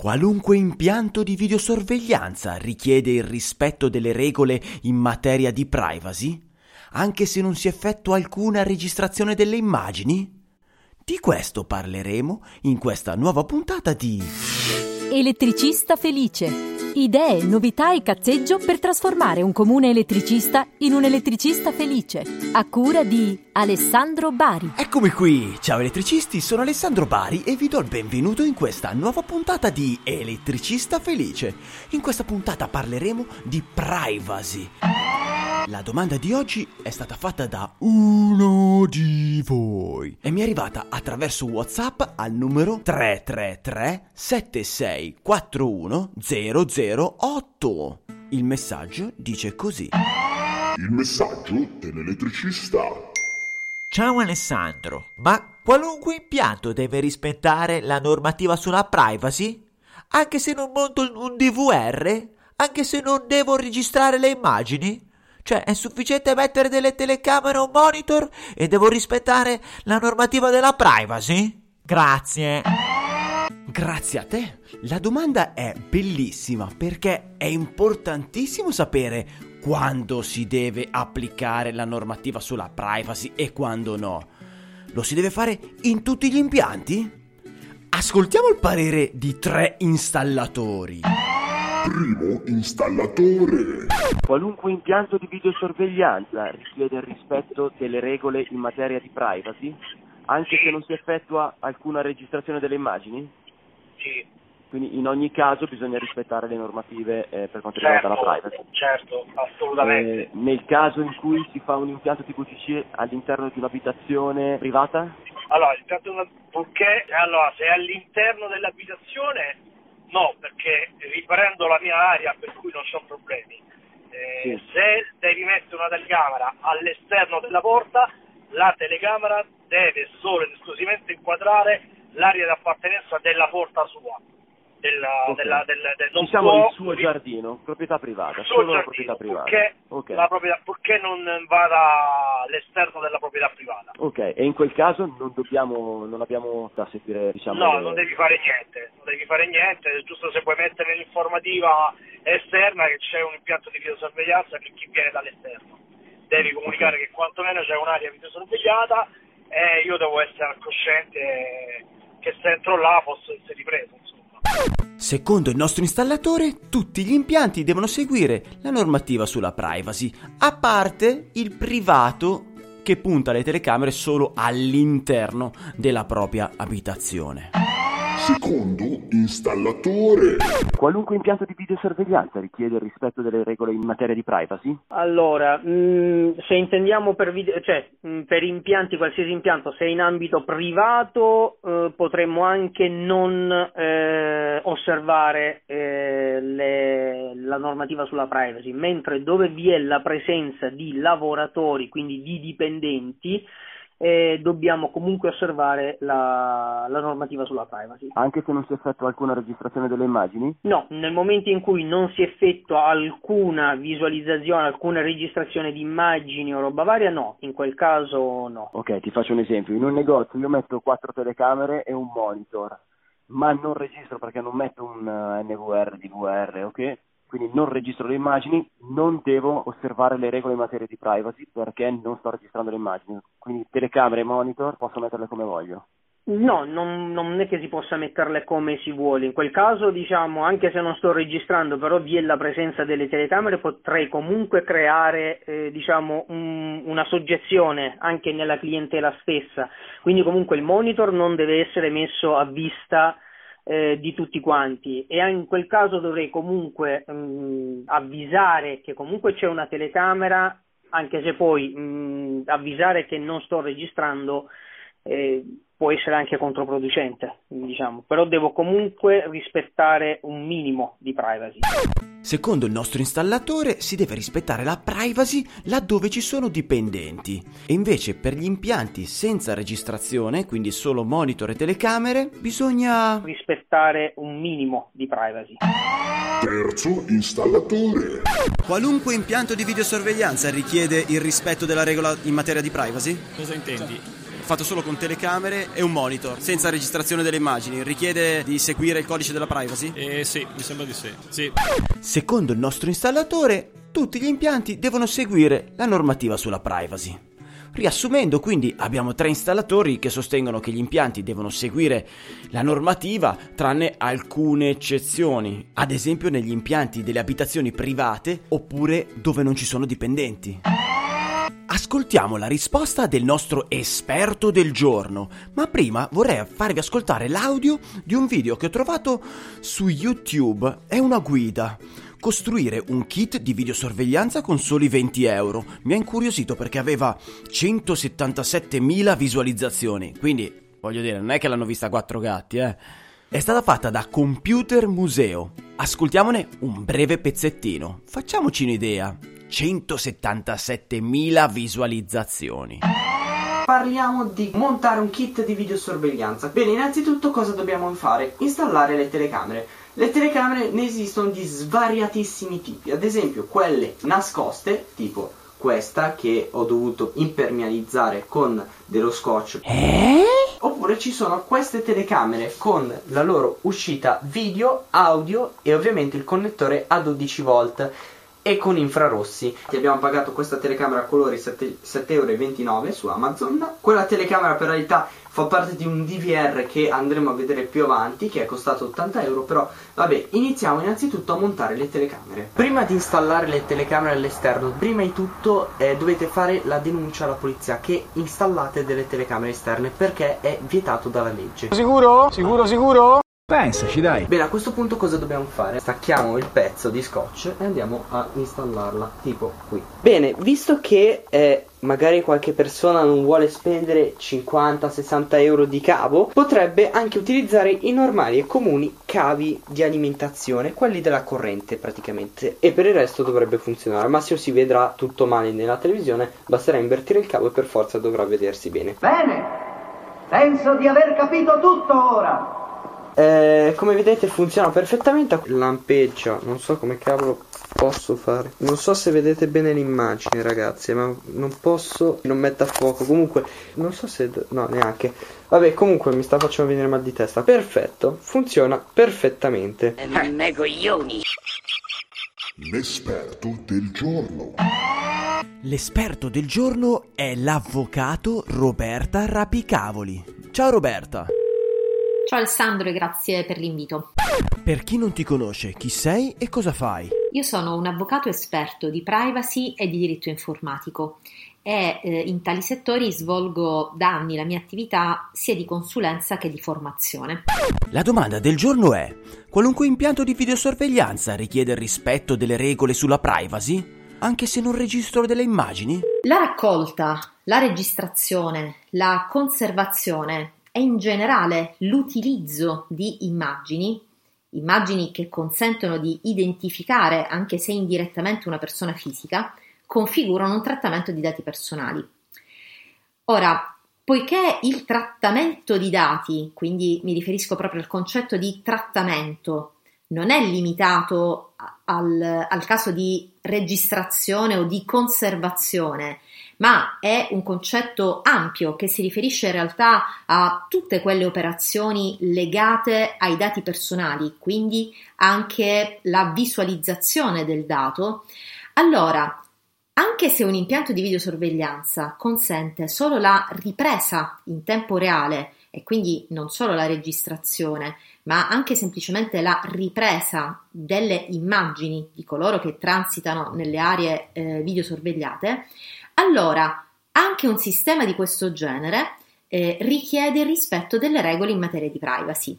Qualunque impianto di videosorveglianza richiede il rispetto delle regole in materia di privacy, anche se non si effettua alcuna registrazione delle immagini? Di questo parleremo in questa nuova puntata di Elettricista felice. Idee, novità e cazzeggio per trasformare un comune elettricista in un elettricista felice. A cura di Alessandro Bari. Eccomi qui, ciao elettricisti, sono Alessandro Bari e vi do il benvenuto in questa nuova puntata di Elettricista Felice. In questa puntata parleremo di privacy. La domanda di oggi è stata fatta da uno di voi e mi è arrivata attraverso WhatsApp al numero 333 7641 008. Il messaggio dice così. Il messaggio dell'elettricista. Ciao Alessandro, ma qualunque impianto deve rispettare la normativa sulla privacy? Anche se non monto un DVR? Anche se non devo registrare le immagini? Cioè, è sufficiente mettere delle telecamere o un monitor e devo rispettare la normativa della privacy? Grazie. Grazie a te. La domanda è bellissima perché è importantissimo sapere quando si deve applicare la normativa sulla privacy e quando no. Lo si deve fare in tutti gli impianti? Ascoltiamo il parere di tre installatori. Primo installatore. Qualunque impianto di videosorveglianza richiede il rispetto delle regole in materia di privacy, anche se non si effettua alcuna registrazione delle immagini? Sì, Quindi in ogni caso bisogna rispettare le normative eh, per quanto riguarda certo, la privacy. certo, assolutamente. Eh, nel caso in cui si fa un impianto tipo CC all'interno di un'abitazione privata? Allora, intanto una- purché, allora, se è all'interno dell'abitazione, no, perché riprendo la mia area per cui non ho problemi. Eh, Sì. Se devi mettere una telecamera all'esterno della porta, la telecamera deve solo ed esclusivamente inquadrare l'area di appartenenza della porta sua. Della, Ok. della, del, del- non Diciamo può il suo giardino, proprietà privata, solo la giardino, proprietà privata. purché, Ok. la proprietà, purché non vada all'esterno della proprietà privata. Ok, e in quel caso non dobbiamo, non abbiamo da seguire, diciamo... No, le- non devi fare niente, non devi fare niente, giusto se puoi mettere l'informativa esterna che c'è un impianto di videosorveglianza per chi viene dall'esterno. Devi comunicare che quantomeno c'è un'area videosorvegliata e io devo essere al cosciente che se entro là posso essere ripreso, insomma. Secondo il nostro installatore, tutti gli impianti devono seguire la normativa sulla privacy, a parte il privato che punta le telecamere solo all'interno della propria abitazione. Secondo installatore. Qualunque impianto di videosorveglianza richiede il rispetto delle regole in materia di privacy? Allora, mh, se intendiamo per, video- cioè, mh, per impianti, qualsiasi impianto, se è in ambito privato eh, potremmo anche non eh, osservare eh, le- la normativa sulla privacy, mentre dove vi è la presenza di lavoratori, quindi di dipendenti, eh, dobbiamo comunque osservare la, la normativa sulla privacy. Anche se non si effettua alcuna registrazione delle immagini? No, nel momento in cui non si effettua alcuna visualizzazione, alcuna registrazione di immagini o roba varia, no, in quel caso no. Ok, ti faccio un esempio. In un negozio io metto quattro telecamere e un monitor, ma non registro perché non metto un eh, NVR, DVR, ok? Quindi non registro le immagini, non devo osservare le regole in materia di privacy perché non sto registrando le immagini. Quindi telecamere e monitor posso metterle come voglio. No, non, non è che si possa metterle come si vuole. In quel caso, diciamo, anche se non sto registrando, però vi è la presenza delle telecamere, potrei comunque creare, eh, diciamo, un- una soggezione anche nella clientela stessa. Quindi comunque il monitor non deve essere messo a vista eh, di tutti quanti e in quel caso dovrei comunque mh, avvisare che comunque c'è una telecamera, anche se poi mh, avvisare che non sto registrando eh, può essere anche controproducente, diciamo, però devo comunque rispettare un minimo di privacy. Secondo il nostro installatore si deve rispettare la privacy laddove ci sono dipendenti e invece per gli impianti senza registrazione, quindi solo monitor e telecamere, bisogna... Rispettare un minimo di privacy. Terzo installatore. Qualunque impianto di videosorveglianza richiede il rispetto della regola in materia di privacy? Cosa intendi? Fatto solo con telecamere e un monitor, senza registrazione delle immagini. Richiede di seguire il codice della privacy? Eh sì, mi sembra di sì. sì. Secondo il nostro installatore, tutti gli impianti devono seguire la normativa sulla privacy. Riassumendo, quindi abbiamo tre installatori che sostengono che gli impianti devono seguire la normativa tranne alcune eccezioni, ad esempio negli impianti delle abitazioni private oppure dove non ci sono dipendenti. Ascoltiamo la risposta del nostro esperto del giorno, ma prima vorrei farvi ascoltare l'audio di un video che ho trovato su YouTube. È una guida costruire un kit di videosorveglianza con soli 20 euro. Mi ha incuriosito perché aveva 177.000 visualizzazioni, quindi voglio dire, non è che l'hanno vista quattro gatti, eh. È stata fatta da Computer Museo. Ascoltiamone un breve pezzettino. Facciamoci un'idea. 177.000 visualizzazioni parliamo di montare un kit di videosorveglianza. Bene, innanzitutto cosa dobbiamo fare? Installare le telecamere. Le telecamere ne esistono di svariatissimi tipi, ad esempio quelle nascoste, tipo questa che ho dovuto impermeabilizzare con dello scotch. Eh? Oppure ci sono queste telecamere con la loro uscita video, audio e ovviamente il connettore a 12 volt e con infrarossi. Ti abbiamo pagato questa telecamera a colori 7,29 euro su Amazon. Quella telecamera per realtà fa parte di un DVR che andremo a vedere più avanti, che è costato 80 euro, però vabbè, iniziamo innanzitutto a montare le telecamere. Prima di installare le telecamere all'esterno, prima di tutto eh, dovete fare la denuncia alla polizia che installate delle telecamere esterne perché è vietato dalla legge. Sicuro? Sicuro, sicuro? Pensaci, dai. Bene, a questo punto cosa dobbiamo fare? Stacchiamo il pezzo di scotch e andiamo a installarla, tipo qui. Bene, visto che eh, magari qualche persona non vuole spendere 50-60 euro di cavo, potrebbe anche utilizzare i normali e comuni cavi di alimentazione, quelli della corrente praticamente. E per il resto dovrebbe funzionare. Al massimo si vedrà tutto male nella televisione, basterà invertire il cavo e per forza dovrà vedersi bene. Bene, penso di aver capito tutto ora. Eh, come vedete funziona perfettamente. Lampeggia Non so come cavolo posso fare. Non so se vedete bene l'immagine ragazzi Ma non posso Non metto a fuoco. Comunque Non so se No neanche. Vabbè comunque mi sta facendo venire mal di testa. Perfetto Funziona perfettamente. Me coglioni. L'esperto del giorno. L'esperto del giorno è l'avvocato Roberta Rapicavoli. Ciao Roberta Ciao Alessandro e grazie per l'invito. Per chi non ti conosce, chi sei e cosa fai? Io sono un avvocato esperto di privacy e di diritto informatico e eh, in tali settori svolgo da anni la mia attività sia di consulenza che di formazione. La domanda del giorno è: qualunque impianto di videosorveglianza richiede il rispetto delle regole sulla privacy? Anche se non registro delle immagini? La raccolta, la registrazione, la conservazione e in generale l'utilizzo di immagini, immagini che consentono di identificare, anche se indirettamente, una persona fisica, configurano un trattamento di dati personali. Ora, poiché il trattamento di dati, quindi mi riferisco proprio al concetto di trattamento, non è limitato al, al caso di registrazione o di conservazione, ma è un concetto ampio che si riferisce in realtà a tutte quelle operazioni legate ai dati personali, quindi anche la visualizzazione del dato. Allora, anche se un impianto di videosorveglianza consente solo la ripresa in tempo reale e quindi non solo la registrazione, ma anche semplicemente la ripresa delle immagini di coloro che transitano nelle aree eh, videosorvegliate, allora anche un sistema di questo genere eh, richiede il rispetto delle regole in materia di privacy.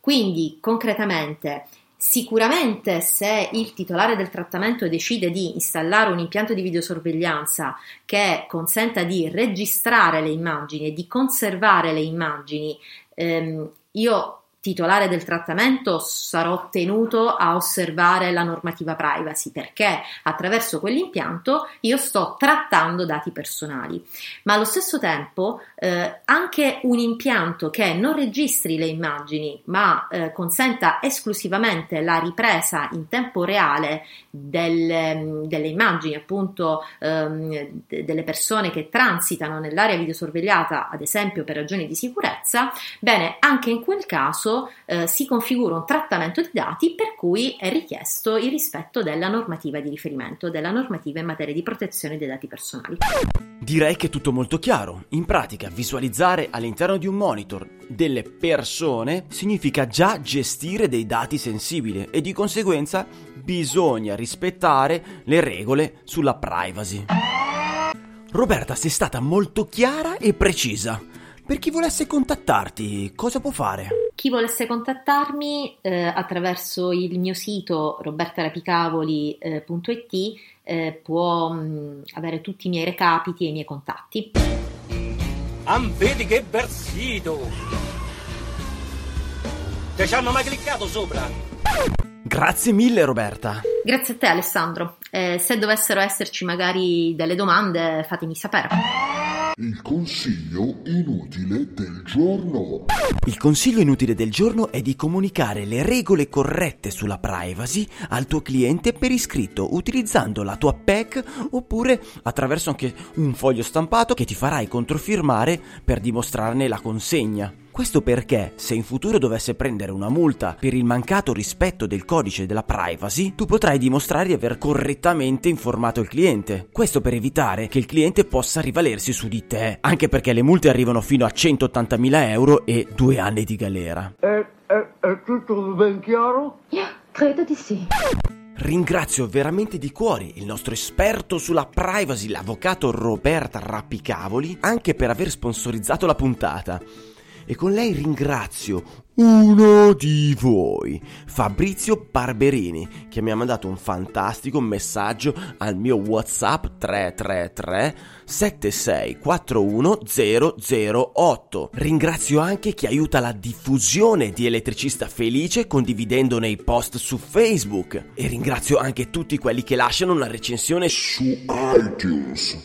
Quindi, concretamente, Sicuramente se il titolare del trattamento decide di installare un impianto di videosorveglianza che consenta di registrare le immagini e di conservare le immagini, ehm, io titolare del trattamento sarò tenuto a osservare la normativa privacy perché attraverso quell'impianto io sto trattando dati personali. Ma allo stesso tempo eh, anche un impianto che non registri le immagini ma eh, consenta esclusivamente la ripresa in tempo reale del, delle immagini appunto ehm, delle persone che transitano nell'area videosorvegliata ad esempio per ragioni di sicurezza, bene anche in quel caso eh, si configura un trattamento di dati per cui è richiesto il rispetto della normativa di riferimento, della normativa in materia di protezione dei dati personali. Direi che è tutto molto chiaro. In pratica, visualizzare all'interno di un monitor delle persone significa già gestire dei dati sensibili e di conseguenza bisogna rispettare le regole sulla privacy. Roberta, sei stata molto chiara e precisa. Per chi volesse contattarti, cosa può fare? Chi volesse contattarmi eh, attraverso il mio sito robertarapicavoli.it eh, può mh, mm, avere tutti i miei recapiti e i miei contatti. Ah, vedi che bel sito! Te ci hanno mai cliccato sopra? Grazie mille Roberta. Grazie a te Alessandro. Eh, se dovessero esserci magari delle domande fatemi sapere. Il consiglio inutile del giorno. Il consiglio inutile del giorno è di comunicare le regole corrette sulla privacy al tuo cliente per iscritto utilizzando la tua PEC oppure attraverso anche un foglio stampato che ti farai controfirmare per dimostrarne la consegna. Questo perché se in futuro dovesse prendere una multa per il mancato rispetto del codice della privacy, tu potrai dimostrare di aver correttamente informato il cliente. Questo per evitare che il cliente possa rivalersi su di te, anche perché le multe arrivano fino a 180.000 euro e due anni di galera. È, è, è tutto ben chiaro? Yeah, credo di sì. Ringrazio veramente di cuore il nostro esperto sulla privacy, l'avvocato Roberta Rappicavoli, anche per aver sponsorizzato la puntata e con lei ringrazio uno di voi, Fabrizio Barberini, che mi ha mandato un fantastico messaggio al mio WhatsApp 333 7641008. Ringrazio anche chi aiuta la diffusione di Elettricista Felice condividendone i post su Facebook e ringrazio anche tutti quelli che lasciano una recensione su iTunes.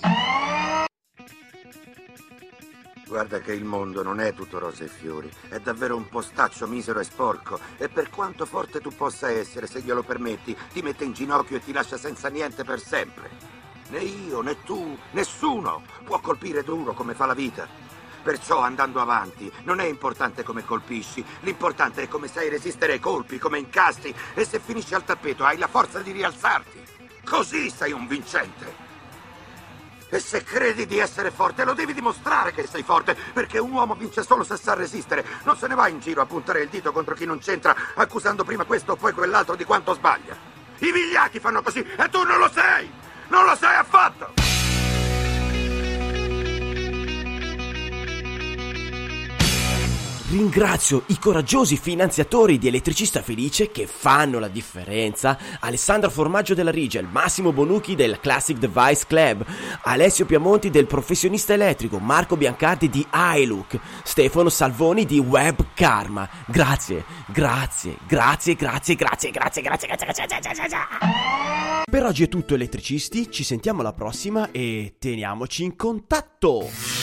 Guarda che il mondo non è tutto rose e fiori, è davvero un postaccio misero e sporco e per quanto forte tu possa essere, se glielo permetti, ti mette in ginocchio e ti lascia senza niente per sempre. Né io, né tu, nessuno può colpire duro come fa la vita. Perciò andando avanti non è importante come colpisci, l'importante è come sai resistere ai colpi, come incastri e se finisci al tappeto hai la forza di rialzarti. Così sei un vincente. E se credi di essere forte, lo devi dimostrare che sei forte, perché un uomo vince solo se sa resistere. Non se ne va in giro a puntare il dito contro chi non c'entra, accusando prima questo o poi quell'altro di quanto sbaglia. I vigliacchi fanno così e tu non lo sei! Non lo sei affatto! Ringrazio i coraggiosi finanziatori di Elettricista Felice che fanno la differenza. Alessandro Formaggio della Rigel, Massimo Bonucchi del Classic Device Club, Alessio Piamonti del Professionista Elettrico, Marco Biancardi di iLook, Stefano Salvoni di Web Karma. Grazie, grazie, grazie, grazie, grazie, grazie, grazie, grazie, grazie, grazie, grazie. grazie. Per oggi è tutto elettricisti, ci sentiamo alla prossima e teniamoci in contatto.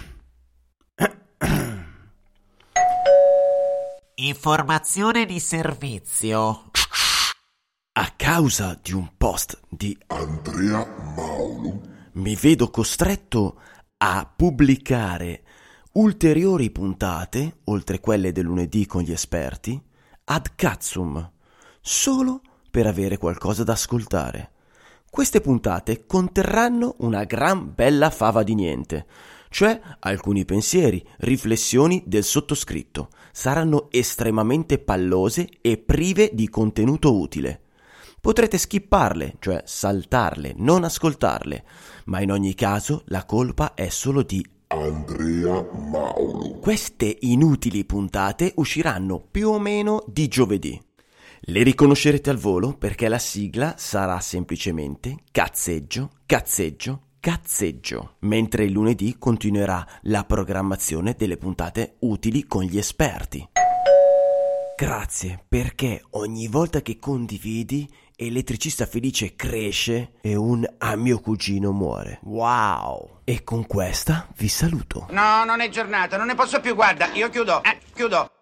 Informazione di servizio. A causa di un post di Andrea Maulu mi vedo costretto a pubblicare ulteriori puntate, oltre quelle del lunedì con gli esperti, ad cazzum, solo per avere qualcosa da ascoltare. Queste puntate conterranno una gran bella fava di niente, cioè alcuni pensieri, riflessioni del sottoscritto saranno estremamente pallose e prive di contenuto utile. Potrete skipparle, cioè saltarle, non ascoltarle, ma in ogni caso la colpa è solo di Andrea Maulu. Queste inutili puntate usciranno più o meno di giovedì. Le riconoscerete al volo perché la sigla sarà semplicemente cazzeggio, cazzeggio, cazzeggio, mentre il lunedì continuerà la programmazione delle puntate utili con gli esperti. Grazie perché ogni volta che condividi Elettricista felice cresce e un a mio cugino muore. Wow! E con questa vi saluto. No, non è giornata, non ne posso più, guarda, io chiudo, eh, chiudo.